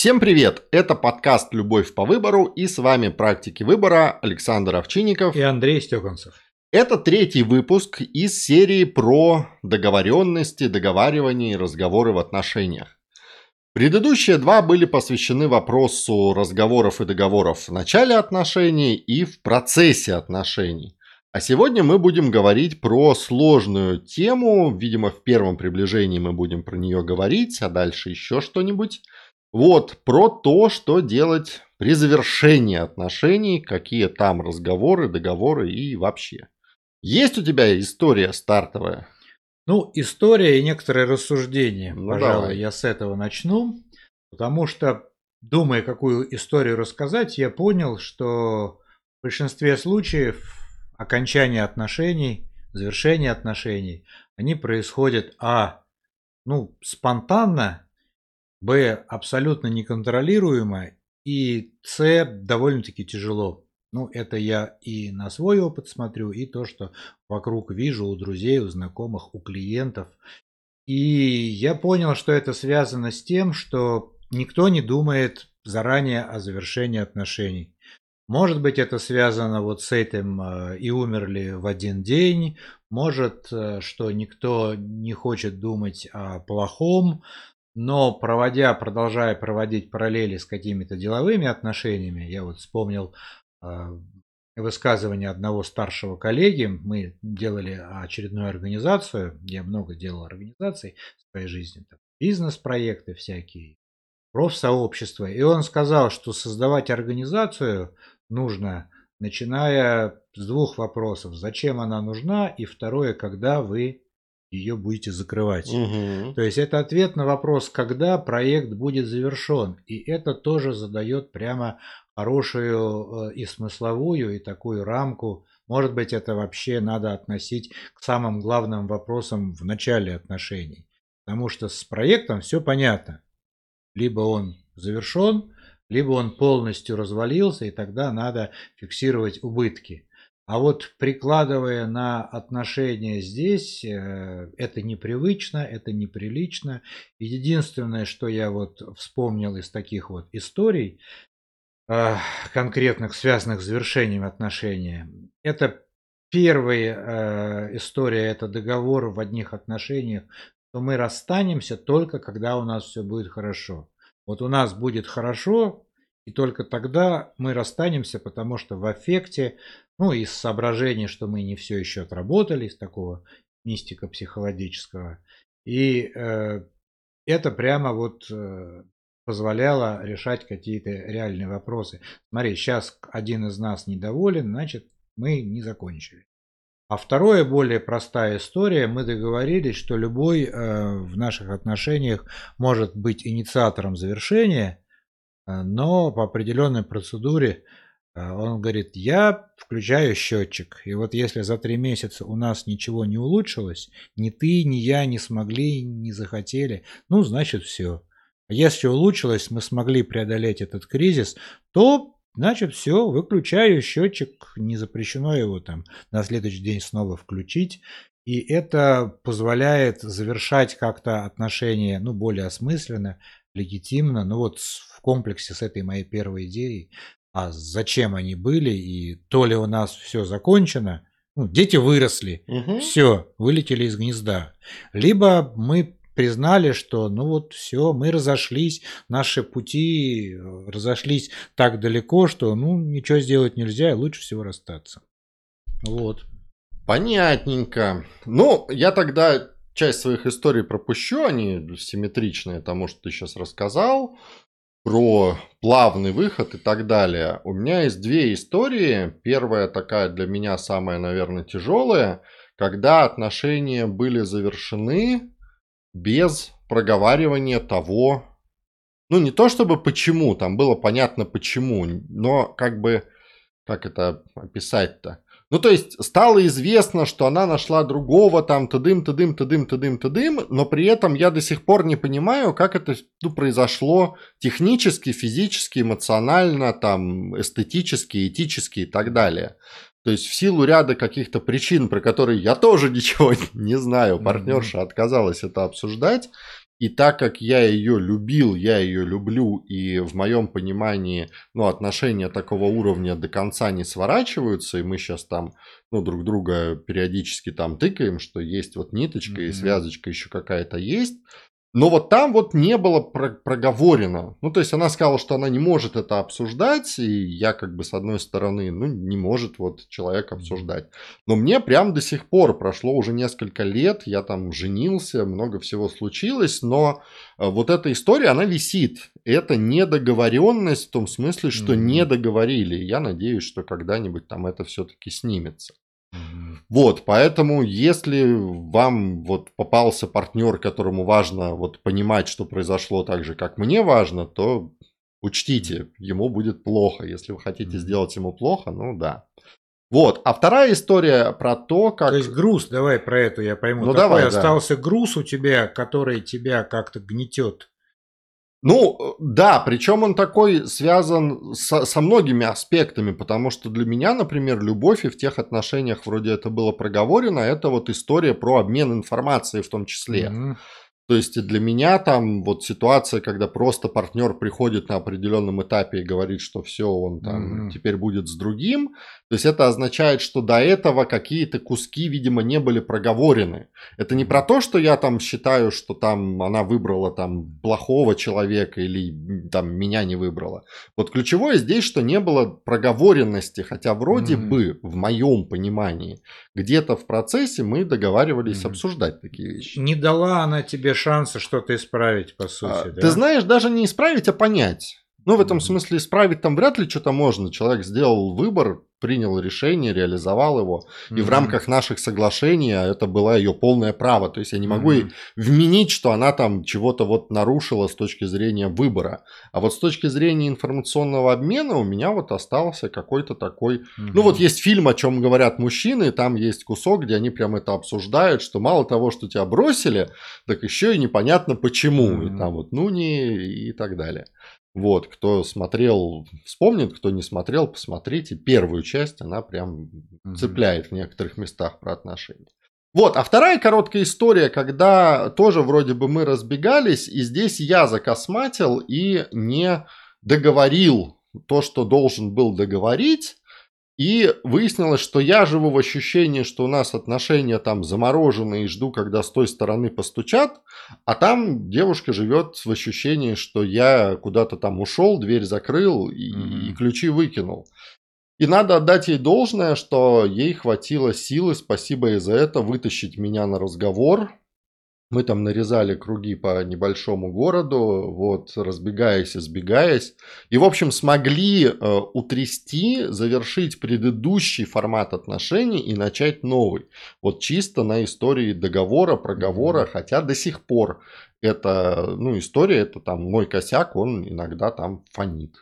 Всем привет! Это подкаст «Любовь по выбору» и с вами практики выбора Александр Овчинников и Андрей Стеканцев. Это третий выпуск из серии про договоренности, договаривания и разговоры в отношениях. Предыдущие два были посвящены вопросу разговоров и договоров в начале отношений и в процессе отношений. А сегодня мы будем говорить про сложную тему. Видимо, в первом приближении мы будем про нее говорить, а дальше еще что-нибудь. Вот, про то, что делать при завершении отношений, какие там разговоры, договоры и вообще. Есть у тебя история стартовая? Ну, история и некоторые рассуждения. Ну, Пожалуй, давай. я с этого начну. Потому что, думая, какую историю рассказать, я понял, что в большинстве случаев окончание отношений, завершение отношений, они происходят а. ну, спонтанно, б. абсолютно неконтролируемо и с. довольно-таки тяжело. Ну, это я и на свой опыт смотрю, и то, что вокруг вижу у друзей, у знакомых, у клиентов. И я понял, что это связано с тем, что никто не думает заранее о завершении отношений. Может быть, это связано вот с этим э, и умерли в один день. Может, э, что никто не хочет думать о плохом, но проводя, продолжая проводить параллели с какими-то деловыми отношениями, я вот вспомнил а, высказывание одного старшего коллеги. Мы делали очередную организацию. Я много делал организаций в своей жизни. Бизнес-проекты всякие, профсообщества. И он сказал, что создавать организацию нужно, начиная с двух вопросов. Зачем она нужна? И второе, когда вы ее будете закрывать. Угу. То есть это ответ на вопрос, когда проект будет завершен. И это тоже задает прямо хорошую э, и смысловую, и такую рамку. Может быть, это вообще надо относить к самым главным вопросам в начале отношений. Потому что с проектом все понятно. Либо он завершен, либо он полностью развалился, и тогда надо фиксировать убытки. А вот прикладывая на отношения здесь, э, это непривычно, это неприлично. единственное, что я вот вспомнил из таких вот историй, э, конкретных, связанных с завершением отношений, это первая э, история, это договор в одних отношениях, что мы расстанемся только когда у нас все будет хорошо. Вот у нас будет хорошо, и только тогда мы расстанемся, потому что в эффекте ну, из соображений, что мы не все еще отработали, из такого мистика психологического. И э, это прямо вот э, позволяло решать какие-то реальные вопросы. Смотри, сейчас один из нас недоволен, значит, мы не закончили. А второе, более простая история, мы договорились, что любой э, в наших отношениях может быть инициатором завершения, но по определенной процедуре а он говорит, я включаю счетчик. И вот если за три месяца у нас ничего не улучшилось, ни ты, ни я не смогли, не захотели, ну, значит, все. Если улучшилось, мы смогли преодолеть этот кризис, то, значит, все, выключаю счетчик, не запрещено его там на следующий день снова включить. И это позволяет завершать как-то отношения, ну, более осмысленно, легитимно. Ну, вот в комплексе с этой моей первой идеей а зачем они были, и то ли у нас все закончено, ну, дети выросли, угу. все, вылетели из гнезда. Либо мы признали, что ну вот все, мы разошлись, наши пути э, разошлись так далеко, что ну ничего сделать нельзя, и лучше всего расстаться. Вот. Понятненько. Ну, я тогда часть своих историй пропущу, они симметричные тому, что ты сейчас рассказал про плавный выход и так далее. У меня есть две истории. Первая такая для меня самая, наверное, тяжелая, когда отношения были завершены без проговаривания того, ну не то чтобы почему, там было понятно почему, но как бы, как это описать-то? Ну, то есть, стало известно, что она нашла другого, там, тыдым, тыдым, тыдым, тыдым, тыдым, но при этом я до сих пор не понимаю, как это ну, произошло технически, физически, эмоционально, там, эстетически, этически и так далее. То есть в силу ряда каких-то причин, про которые я тоже ничего не знаю, партнерша отказалась это обсуждать. И так как я ее любил, я ее люблю, и в моем понимании, ну, отношения такого уровня до конца не сворачиваются, и мы сейчас там, ну, друг друга периодически там тыкаем, что есть вот ниточка mm-hmm. и связочка еще какая-то есть, но вот там вот не было про- проговорено. Ну, то есть она сказала, что она не может это обсуждать, и я как бы с одной стороны, ну, не может вот человек обсуждать. Но мне прям до сих пор прошло уже несколько лет, я там женился, много всего случилось, но э, вот эта история, она висит. Это недоговоренность в том смысле, что mm-hmm. не договорили. Я надеюсь, что когда-нибудь там это все-таки снимется. Вот, поэтому если вам вот попался партнер, которому важно вот понимать, что произошло так же, как мне важно, то учтите, ему будет плохо. Если вы хотите сделать ему плохо, ну да. Вот, а вторая история про то, как... То есть груз, давай про это я пойму. Ну Такой давай, остался да. груз у тебя, который тебя как-то гнетет. Ну, да, причем он такой связан со, со многими аспектами, потому что для меня, например, любовь и в тех отношениях вроде это было проговорено, это вот история про обмен информацией в том числе. Mm-hmm. То есть для меня там вот ситуация, когда просто партнер приходит на определенном этапе и говорит, что все, он там mm-hmm. теперь будет с другим, то есть это означает, что до этого какие-то куски, видимо, не были проговорены. Это не про то, что я там считаю, что там она выбрала там плохого человека или там меня не выбрала. Вот ключевое здесь, что не было проговоренности, хотя вроде mm-hmm. бы в моем понимании где-то в процессе мы договаривались mm-hmm. обсуждать такие вещи. Не дала она тебе шанса что-то исправить, по сути. А, да? Ты знаешь, даже не исправить, а понять. Ну, в этом смысле исправить там вряд ли что-то можно. Человек сделал выбор, принял решение, реализовал его. Mm-hmm. И в рамках наших соглашений это было ее полное право. То есть я не могу mm-hmm. ей вменить, что она там чего-то вот нарушила с точки зрения выбора. А вот с точки зрения информационного обмена у меня вот остался какой-то такой... Mm-hmm. Ну вот есть фильм, о чем говорят мужчины, там есть кусок, где они прям это обсуждают, что мало того, что тебя бросили, так еще и непонятно почему. Mm-hmm. И там вот ну не и так далее. Вот, кто смотрел, вспомнит, кто не смотрел, посмотрите. Первую часть, она прям mm-hmm. цепляет в некоторых местах про отношения. Вот, а вторая короткая история, когда тоже вроде бы мы разбегались, и здесь я закосматил и не договорил то, что должен был договорить, и выяснилось, что я живу в ощущении, что у нас отношения там заморожены и жду, когда с той стороны постучат, а там девушка живет в ощущении, что я куда-то там ушел, дверь закрыл и, mm-hmm. и ключи выкинул. И надо отдать ей должное, что ей хватило силы, спасибо ей за это, вытащить меня на разговор, мы там нарезали круги по небольшому городу, вот, разбегаясь и сбегаясь. И, в общем, смогли э, утрясти, завершить предыдущий формат отношений и начать новый. Вот чисто на истории договора, проговора, хотя до сих пор это, ну, история, это там мой косяк, он иногда там фонит.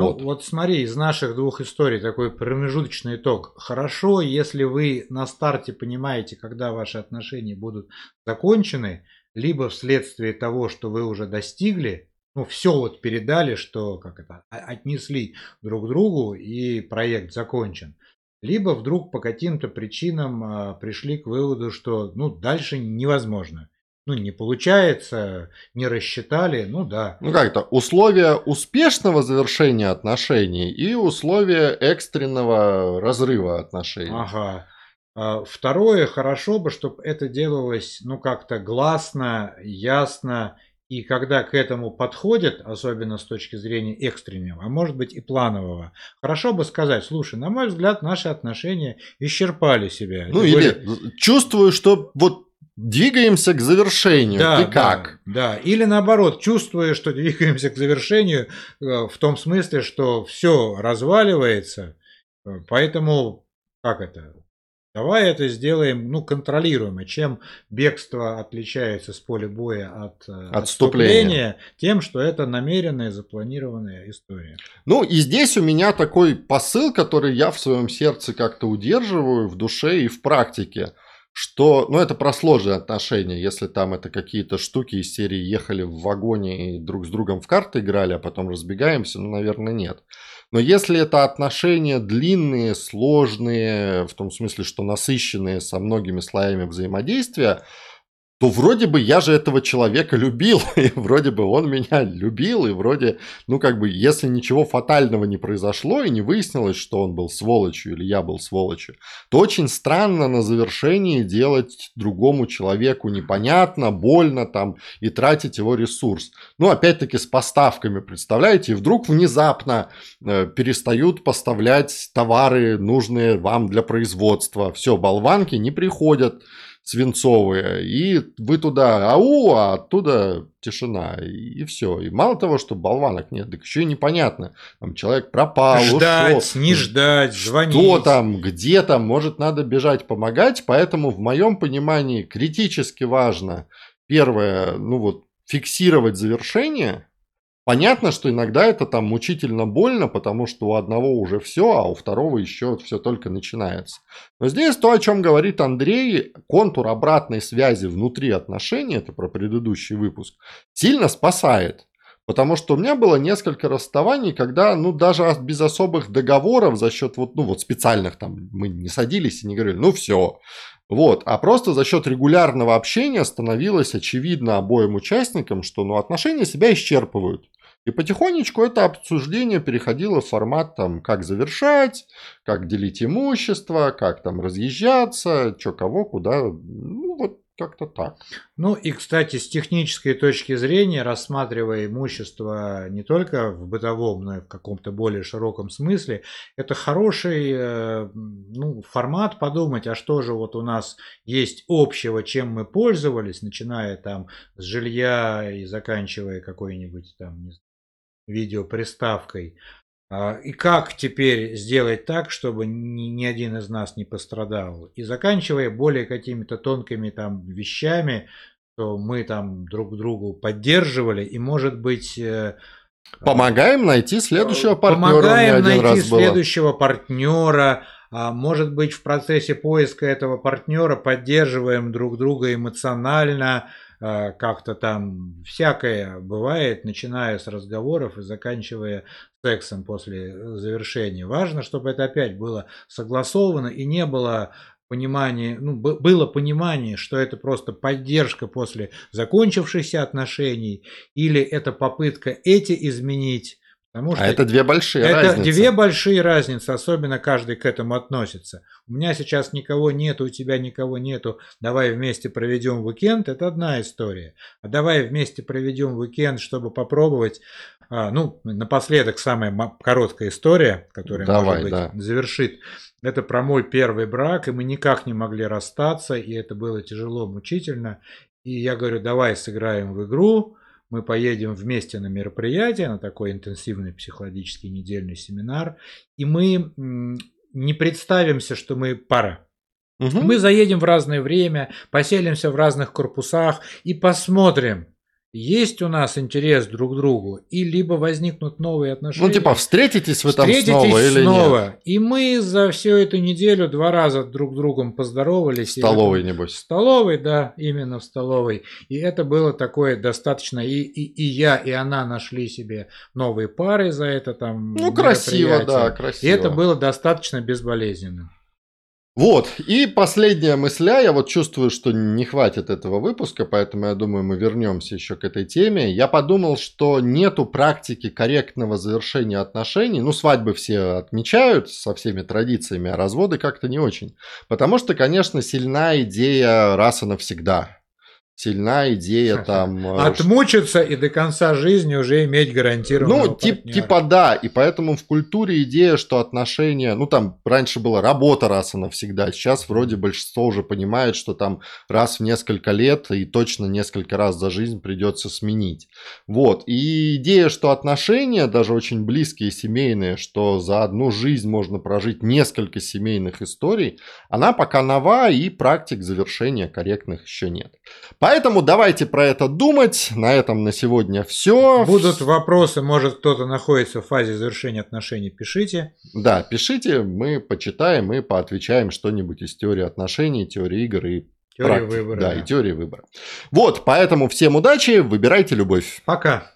Ну, вот. вот смотри, из наших двух историй такой промежуточный итог. Хорошо, если вы на старте понимаете, когда ваши отношения будут закончены, либо вследствие того, что вы уже достигли, ну, все вот передали, что, как это, отнесли друг другу, и проект закончен. Либо вдруг по каким-то причинам а, пришли к выводу, что, ну, дальше невозможно ну, не получается, не рассчитали, ну да. Ну как это, условия успешного завершения отношений и условия экстренного разрыва отношений. Ага. А второе, хорошо бы, чтобы это делалось, ну, как-то гласно, ясно, и когда к этому подходят, особенно с точки зрения экстренного, а может быть и планового, хорошо бы сказать, слушай, на мой взгляд, наши отношения исчерпали себя. Ну или были... чувствую, что вот двигаемся к завершению. Да, Ты как? Да, да. Или наоборот, чувствуя, что двигаемся к завершению, э, в том смысле, что все разваливается. Э, поэтому, как это? Давай это сделаем, ну, контролируемо. Чем бегство отличается с поля боя от э, отступления, отступления тем, что это намеренная, запланированная история. Ну, и здесь у меня такой посыл, который я в своем сердце как-то удерживаю, в душе и в практике что, ну, это про сложные отношения, если там это какие-то штуки из серии ехали в вагоне и друг с другом в карты играли, а потом разбегаемся, ну, наверное, нет. Но если это отношения длинные, сложные, в том смысле, что насыщенные со многими слоями взаимодействия, то вроде бы я же этого человека любил, и вроде бы он меня любил, и вроде, ну как бы, если ничего фатального не произошло, и не выяснилось, что он был сволочью или я был сволочью, то очень странно на завершении делать другому человеку непонятно, больно там, и тратить его ресурс. Ну, опять-таки, с поставками, представляете, и вдруг внезапно э, перестают поставлять товары, нужные вам для производства. Все, болванки не приходят, свинцовые, и вы туда ау, а оттуда тишина, и, и все. И мало того, что болванок нет, так еще и непонятно. Там человек пропал, Ждать, ушел. не ждать, звонить. Что там, где там, может, надо бежать помогать, поэтому в моем понимании критически важно, первое, ну вот, фиксировать завершение, Понятно, что иногда это там мучительно больно, потому что у одного уже все, а у второго еще все только начинается. Но здесь то, о чем говорит Андрей, контур обратной связи внутри отношений, это про предыдущий выпуск, сильно спасает. Потому что у меня было несколько расставаний, когда, ну, даже без особых договоров за счет вот, ну, вот специальных там, мы не садились и не говорили, ну, все. Вот, а просто за счет регулярного общения становилось очевидно обоим участникам, что, ну, отношения себя исчерпывают. И потихонечку это обсуждение переходило в формат там, как завершать, как делить имущество, как там разъезжаться, что кого, куда. Ну, вот как-то так. Ну и, кстати, с технической точки зрения, рассматривая имущество не только в бытовом, но и в каком-то более широком смысле, это хороший э, ну, формат подумать, а что же вот у нас есть общего, чем мы пользовались, начиная там с жилья и заканчивая какой-нибудь там, не знаю, видеоприставкой. А, и как теперь сделать так, чтобы ни, ни один из нас не пострадал? И заканчивая более какими-то тонкими там вещами, что мы там друг другу поддерживали, и может быть... Э, помогаем найти следующего партнера. Помогаем найти следующего партнера. А может быть, в процессе поиска этого партнера поддерживаем друг друга эмоционально, как-то там всякое бывает, начиная с разговоров и заканчивая сексом после завершения. Важно, чтобы это опять было согласовано и не было понимание, ну, было понимание, что это просто поддержка после закончившихся отношений, или это попытка эти изменить, Потому а что а это две большие это разницы. две большие разницы, особенно каждый к этому относится. У меня сейчас никого нету, у тебя никого нету, давай вместе проведем уикенд, это одна история. А давай вместе проведем уикенд, чтобы попробовать, а, ну, напоследок самая короткая история, которая, давай, может быть, да. завершит. Это про мой первый брак, и мы никак не могли расстаться, и это было тяжело, мучительно. И я говорю, давай сыграем в игру, мы поедем вместе на мероприятие, на такой интенсивный психологический недельный семинар, и мы не представимся, что мы пара. Угу. Мы заедем в разное время, поселимся в разных корпусах и посмотрим, есть у нас интерес друг к другу, и либо возникнут новые отношения. Ну, типа, встретитесь вы там встретитесь снова или снова. нет? И мы за всю эту неделю два раза друг с другом поздоровались. В столовой, это... небось. В столовой, да, именно в столовой. И это было такое достаточно, и, и, и я, и она нашли себе новые пары за это там Ну, красиво, да, красиво. И это было достаточно безболезненно. Вот, и последняя мысля, я вот чувствую, что не хватит этого выпуска, поэтому я думаю, мы вернемся еще к этой теме. Я подумал, что нету практики корректного завершения отношений. Ну, свадьбы все отмечают со всеми традициями, а разводы как-то не очень. Потому что, конечно, сильна идея раз и навсегда сильна идея там... Э, Отмучиться и до конца жизни уже иметь гарантированного Ну, тип, типа да, и поэтому в культуре идея, что отношения, ну там раньше была работа раз и навсегда, сейчас вроде большинство уже понимает, что там раз в несколько лет и точно несколько раз за жизнь придется сменить. Вот, и идея, что отношения, даже очень близкие семейные, что за одну жизнь можно прожить несколько семейных историй, она пока нова и практик завершения корректных еще нет. Поэтому давайте про это думать. На этом на сегодня все. Будут вопросы, может кто-то находится в фазе завершения отношений, пишите. Да, пишите, мы почитаем и поотвечаем что-нибудь из теории отношений, теории игр и Теория выбора. Да, да, и теории выбора. Вот, поэтому всем удачи, выбирайте любовь. Пока.